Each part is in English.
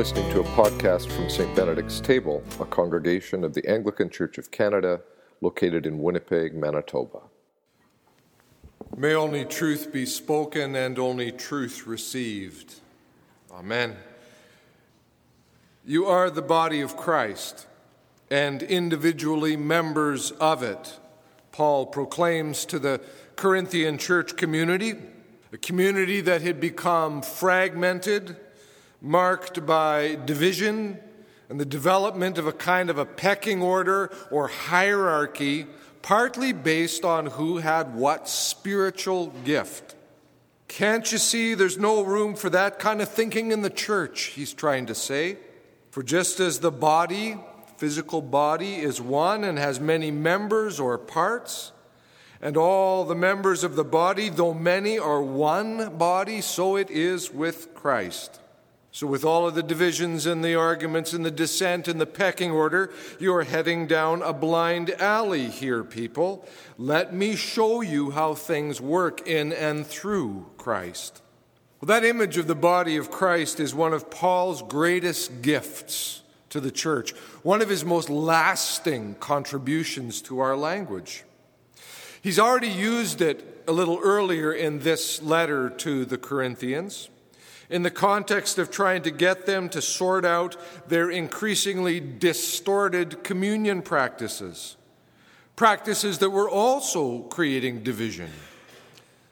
listening to a podcast from St. Benedict's Table, a congregation of the Anglican Church of Canada located in Winnipeg, Manitoba. May only truth be spoken and only truth received. Amen. You are the body of Christ and individually members of it. Paul proclaims to the Corinthian church community, a community that had become fragmented, marked by division and the development of a kind of a pecking order or hierarchy, partly based on who had what spiritual gift. Can't you see there's no room for that kind of thinking in the church, he's trying to say? For just as the body, physical body, is one and has many members or parts, and all the members of the body, though many, are one body, so it is with Christ. So, with all of the divisions and the arguments and the dissent and the pecking order, you're heading down a blind alley here, people. Let me show you how things work in and through Christ. Well, that image of the body of Christ is one of Paul's greatest gifts to the church, one of his most lasting contributions to our language. He's already used it a little earlier in this letter to the Corinthians in the context of trying to get them to sort out their increasingly distorted communion practices, practices that were also creating division.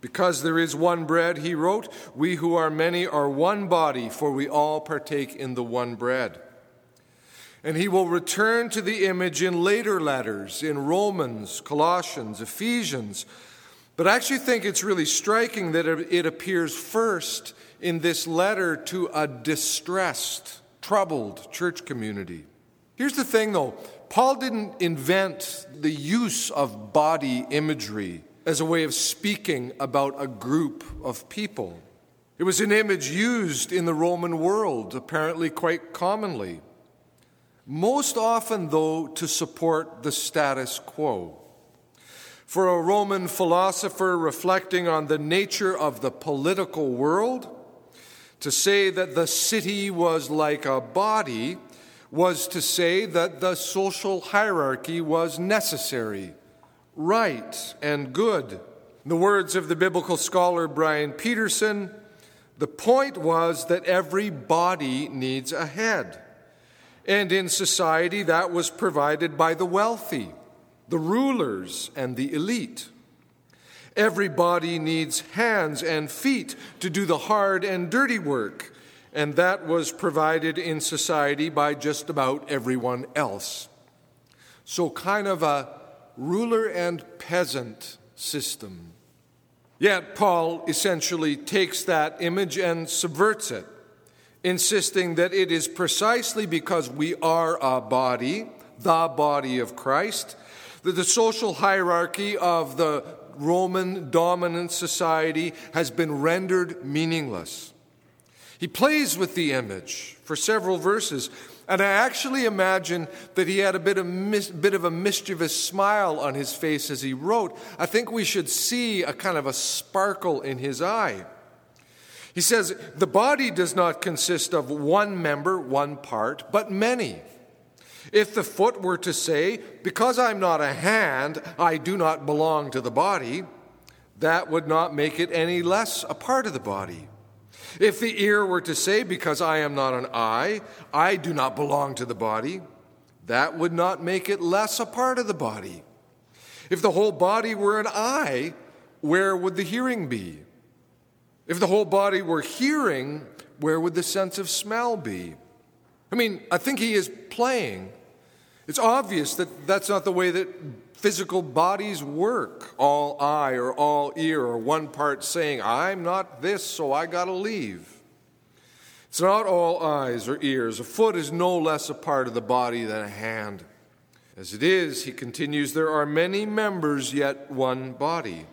Because there is one bread, he wrote, we who are many are one body, for we all partake in the one bread. And he will return to the image in later letters, in Romans, Colossians, Ephesians. But I actually think it's really striking that it appears first in this letter to a distressed, troubled church community. Here's the thing though Paul didn't invent the use of body imagery as a way of speaking about a group of people. It was an image used in the Roman world, apparently quite commonly. Most often, though, to support the status quo. For a Roman philosopher reflecting on the nature of the political world, to say that the city was like a body was to say that the social hierarchy was necessary, right, and good. In the words of the biblical scholar Brian Peterson, the point was that every body needs a head. And in society, that was provided by the wealthy, the rulers, and the elite. Everybody needs hands and feet to do the hard and dirty work, and that was provided in society by just about everyone else. So, kind of a ruler and peasant system. Yet, Paul essentially takes that image and subverts it, insisting that it is precisely because we are a body, the body of Christ, that the social hierarchy of the Roman dominant society has been rendered meaningless. He plays with the image for several verses, and I actually imagine that he had a bit of, mis- bit of a mischievous smile on his face as he wrote. I think we should see a kind of a sparkle in his eye. He says, The body does not consist of one member, one part, but many. If the foot were to say, Because I'm not a hand, I do not belong to the body, that would not make it any less a part of the body. If the ear were to say, Because I am not an eye, I do not belong to the body, that would not make it less a part of the body. If the whole body were an eye, where would the hearing be? If the whole body were hearing, where would the sense of smell be? I mean, I think he is playing it's obvious that that's not the way that physical bodies work all eye or all ear or one part saying, I'm not this, so I got to leave. It's not all eyes or ears. A foot is no less a part of the body than a hand. As it is, he continues, there are many members, yet one body.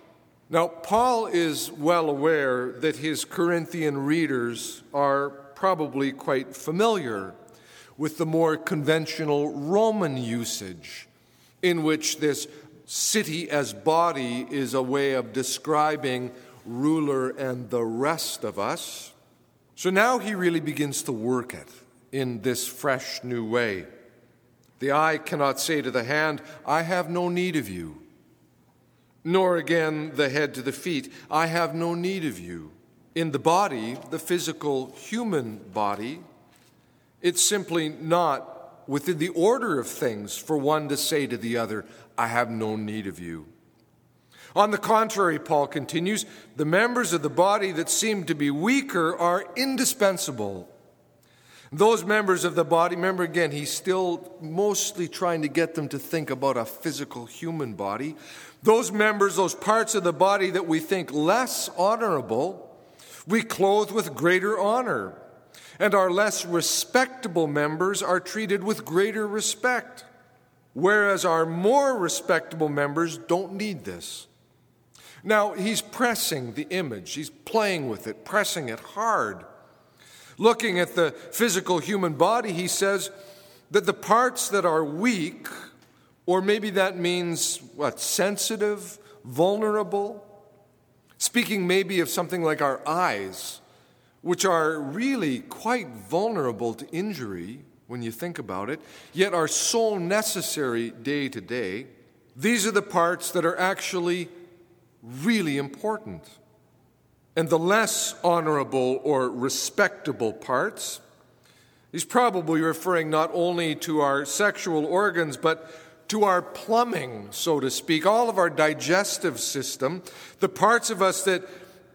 Now, Paul is well aware that his Corinthian readers are probably quite familiar with the more conventional Roman usage, in which this city as body is a way of describing ruler and the rest of us. So now he really begins to work it. in this fresh new way. The eye cannot say to the hand, I have no need of you. Nor again the head to the feet, I have no need of you. In the body, the physical human body, it's simply not within the order of things for one to say to the other, I have no need of you. On the contrary, Paul continues, the members of the body that seem to be weaker are indispensable. Those members of the body, remember again, he's still mostly trying to get them to think about a physical human body. Those members, those parts of the body that we think less honorable, we clothe with greater honor. And our less respectable members are treated with greater respect. Whereas our more respectable members don't need this. Now, he's pressing the image, he's playing with it, pressing it hard. Looking at the physical human body, he says that the parts that are weak, or maybe that means what, sensitive, vulnerable, speaking maybe of something like our eyes, which are really quite vulnerable to injury when you think about it, yet are so necessary day to day. These are the parts that are actually really important. And the less honorable or respectable parts, he's probably referring not only to our sexual organs, but to our plumbing, so to speak, all of our digestive system, the parts of us that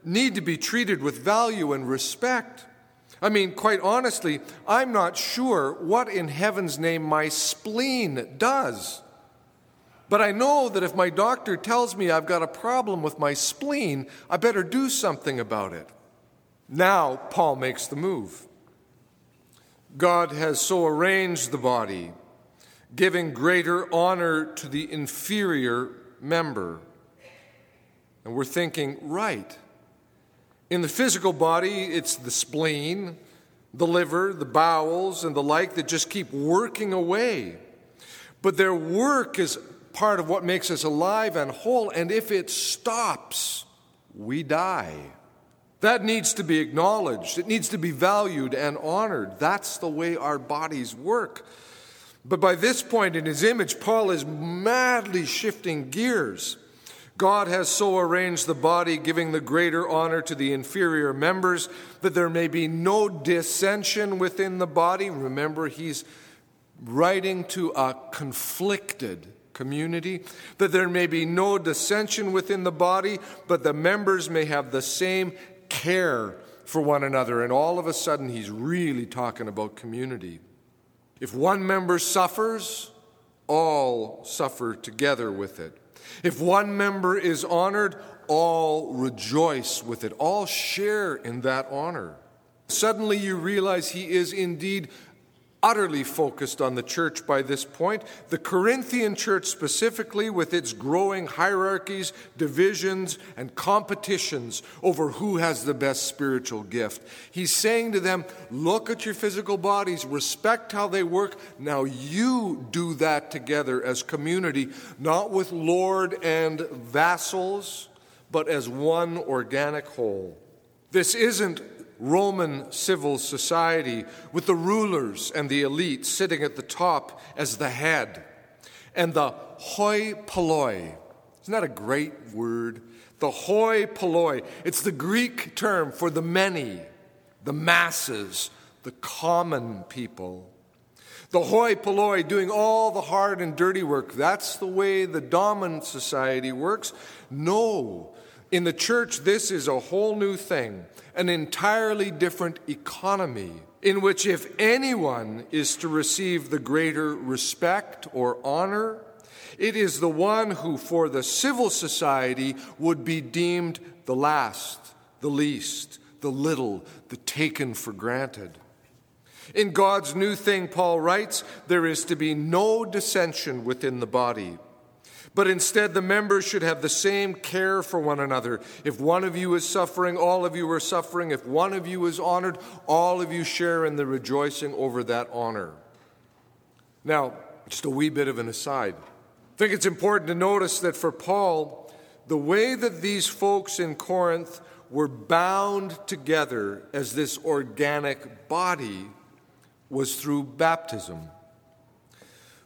need to be treated with value and respect. I mean, quite honestly, I'm not sure what in heaven's name my spleen does. But I know that if my doctor tells me I've got a problem with my spleen, I better do something about it. Now, Paul makes the move. God has so arranged the body, giving greater honor to the inferior member. And we're thinking, right. In the physical body, it's the spleen, the liver, the bowels, and the like that just keep working away. But their work is part of what makes us alive and whole, and if it stops, we die. That needs to be acknowledged. It needs to be valued and honored. That's the way our bodies work. But by this point in his image, Paul is madly shifting gears. God has so arranged the body, giving the greater honor to the inferior members, that there may be no dissension within the body. Remember, he's writing to a conflicted community, that there may be no dissension within the body, but the members may have the same care for one another. And all of a sudden, he's really talking about community. If one member suffers, all suffer together with it. If one member is honored, all rejoice with it, all share in that honor. Suddenly you realize he is indeed utterly focused on the church by this point. The Corinthian church, specifically, with its growing hierarchies, divisions, and competitions over who has the best spiritual gift. He's saying to them, Look at your physical bodies, respect how they work. Now you do that together as community, not with lord and vassals, but as one organic whole. This isn't Roman civil society with the rulers and the elite sitting at the top as the head, and the hoi polloi. Isn't that a great word? The hoi polloi. It's the Greek term for the many, the masses, the common people. The hoi polloi doing all the hard and dirty work. That's the way the dominant society works. No, in the church, this is a whole new thing, an entirely different economy in which, if anyone is to receive the greater respect or honor, it is the one who, for the civil society, would be deemed the last, the least, the little, the taken for granted. In God's new thing, Paul writes, there is to be no dissension within the body but instead, the members should have the same care for one another. If one of you is suffering, all of you are suffering. If one of you is honored, all of you share in the rejoicing over that honor. Now, just a wee bit of an aside. I think it's important to notice that for Paul, the way that these folks in Corinth were bound together as this organic body was through baptism.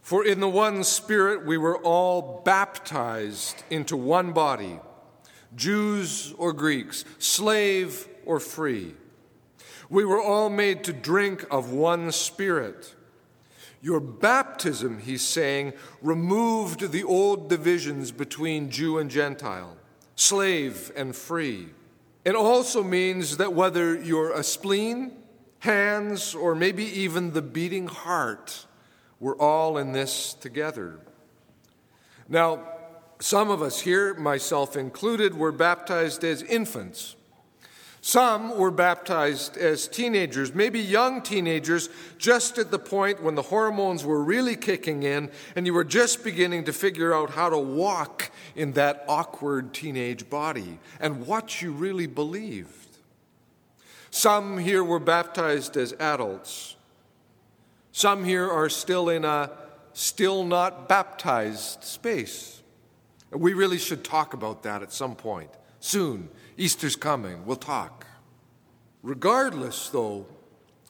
For in the one Spirit we were all baptized into one body, Jews or Greeks, slave or free. We were all made to drink of one Spirit. Your baptism, he's saying, removed the old divisions between Jew and Gentile, slave and free. It also means that whether you're a spleen, hands, or maybe even the beating heart, we're all in this together. Now, some of us here, myself included, were baptized as infants. Some were baptized as teenagers, maybe young teenagers, just at the point when the hormones were really kicking in and you were just beginning to figure out how to walk in that awkward teenage body and what you really believed. Some here were baptized as adults. Some here are still in a still not baptized space. We really should talk about that at some point. Soon. Easter's coming. We'll talk. Regardless, though,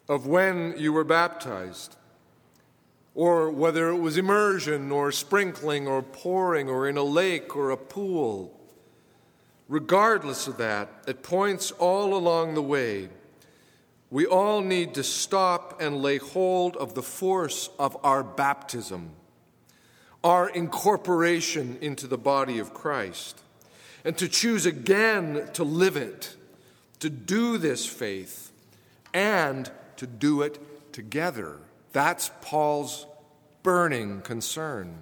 of when you were baptized, or whether it was immersion, or sprinkling, or pouring, or in a lake, or a pool, regardless of that, at points all along the way, we all need to stop and lay hold of the force of our baptism, our incorporation into the body of Christ, and to choose again to live it, to do this faith, and to do it together. That's Paul's burning concern.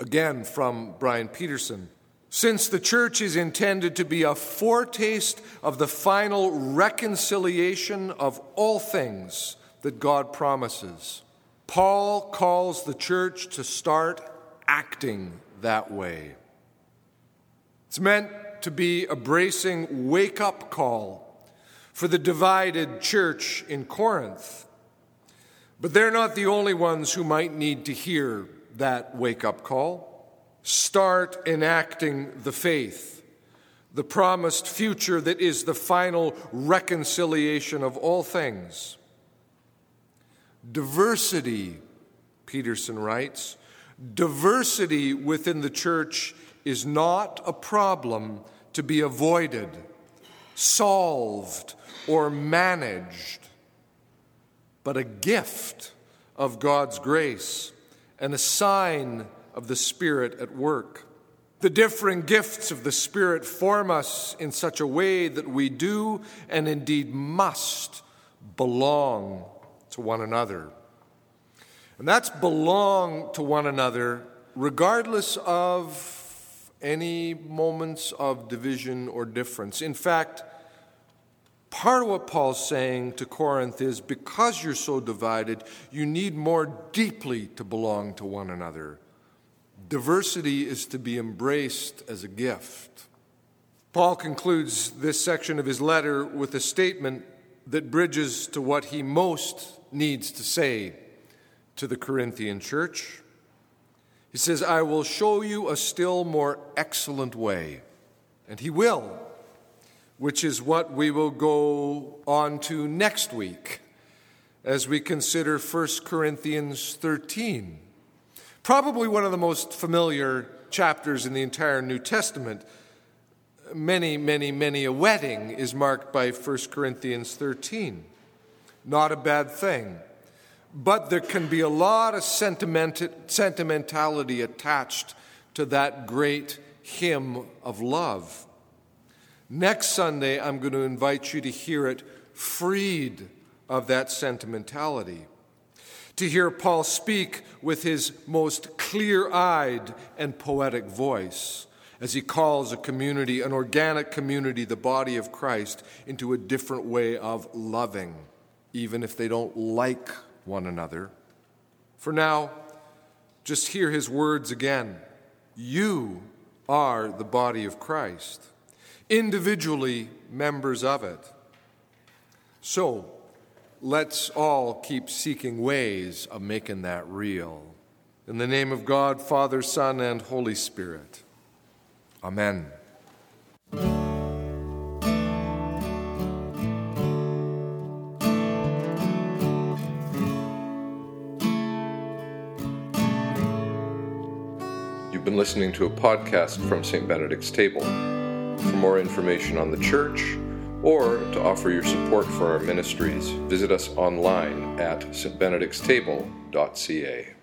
Again, from Brian Peterson. Since the church is intended to be a foretaste of the final reconciliation of all things that God promises, Paul calls the church to start acting that way. It's meant to be a bracing wake up call for the divided church in Corinth. But they're not the only ones who might need to hear that wake up call start enacting the faith, the promised future that is the final reconciliation of all things. Diversity, Peterson writes, diversity within the church is not a problem to be avoided, solved, or managed, but a gift of God's grace and a sign of the Spirit at work. The differing gifts of the Spirit form us in such a way that we do and indeed must belong to one another. And that's belong to one another regardless of any moments of division or difference. In fact, part of what Paul's saying to Corinth is because you're so divided, you need more deeply to belong to one another. Diversity is to be embraced as a gift. Paul concludes this section of his letter with a statement that bridges to what he most needs to say to the Corinthian church. He says, I will show you a still more excellent way. And he will, which is what we will go on to next week as we consider 1 Corinthians 13 probably one of the most familiar chapters in the entire New Testament. Many, many, many a wedding is marked by 1 Corinthians 13. Not a bad thing. But there can be a lot of sentiment, sentimentality attached to that great hymn of love. Next Sunday, I'm going to invite you to hear it freed of that sentimentality to hear Paul speak with his most clear eyed and poetic voice as he calls a community, an organic community, the body of Christ, into a different way of loving, even if they don't like one another. For now, just hear his words again. You are the body of Christ, individually members of it. So, let's all keep seeking ways of making that real. In the name of God, Father, Son, and Holy Spirit. Amen. You've been listening to a podcast from St. Benedict's Table. For more information on the church, or to offer your support for our ministries, visit us online at stbenedictstable.ca.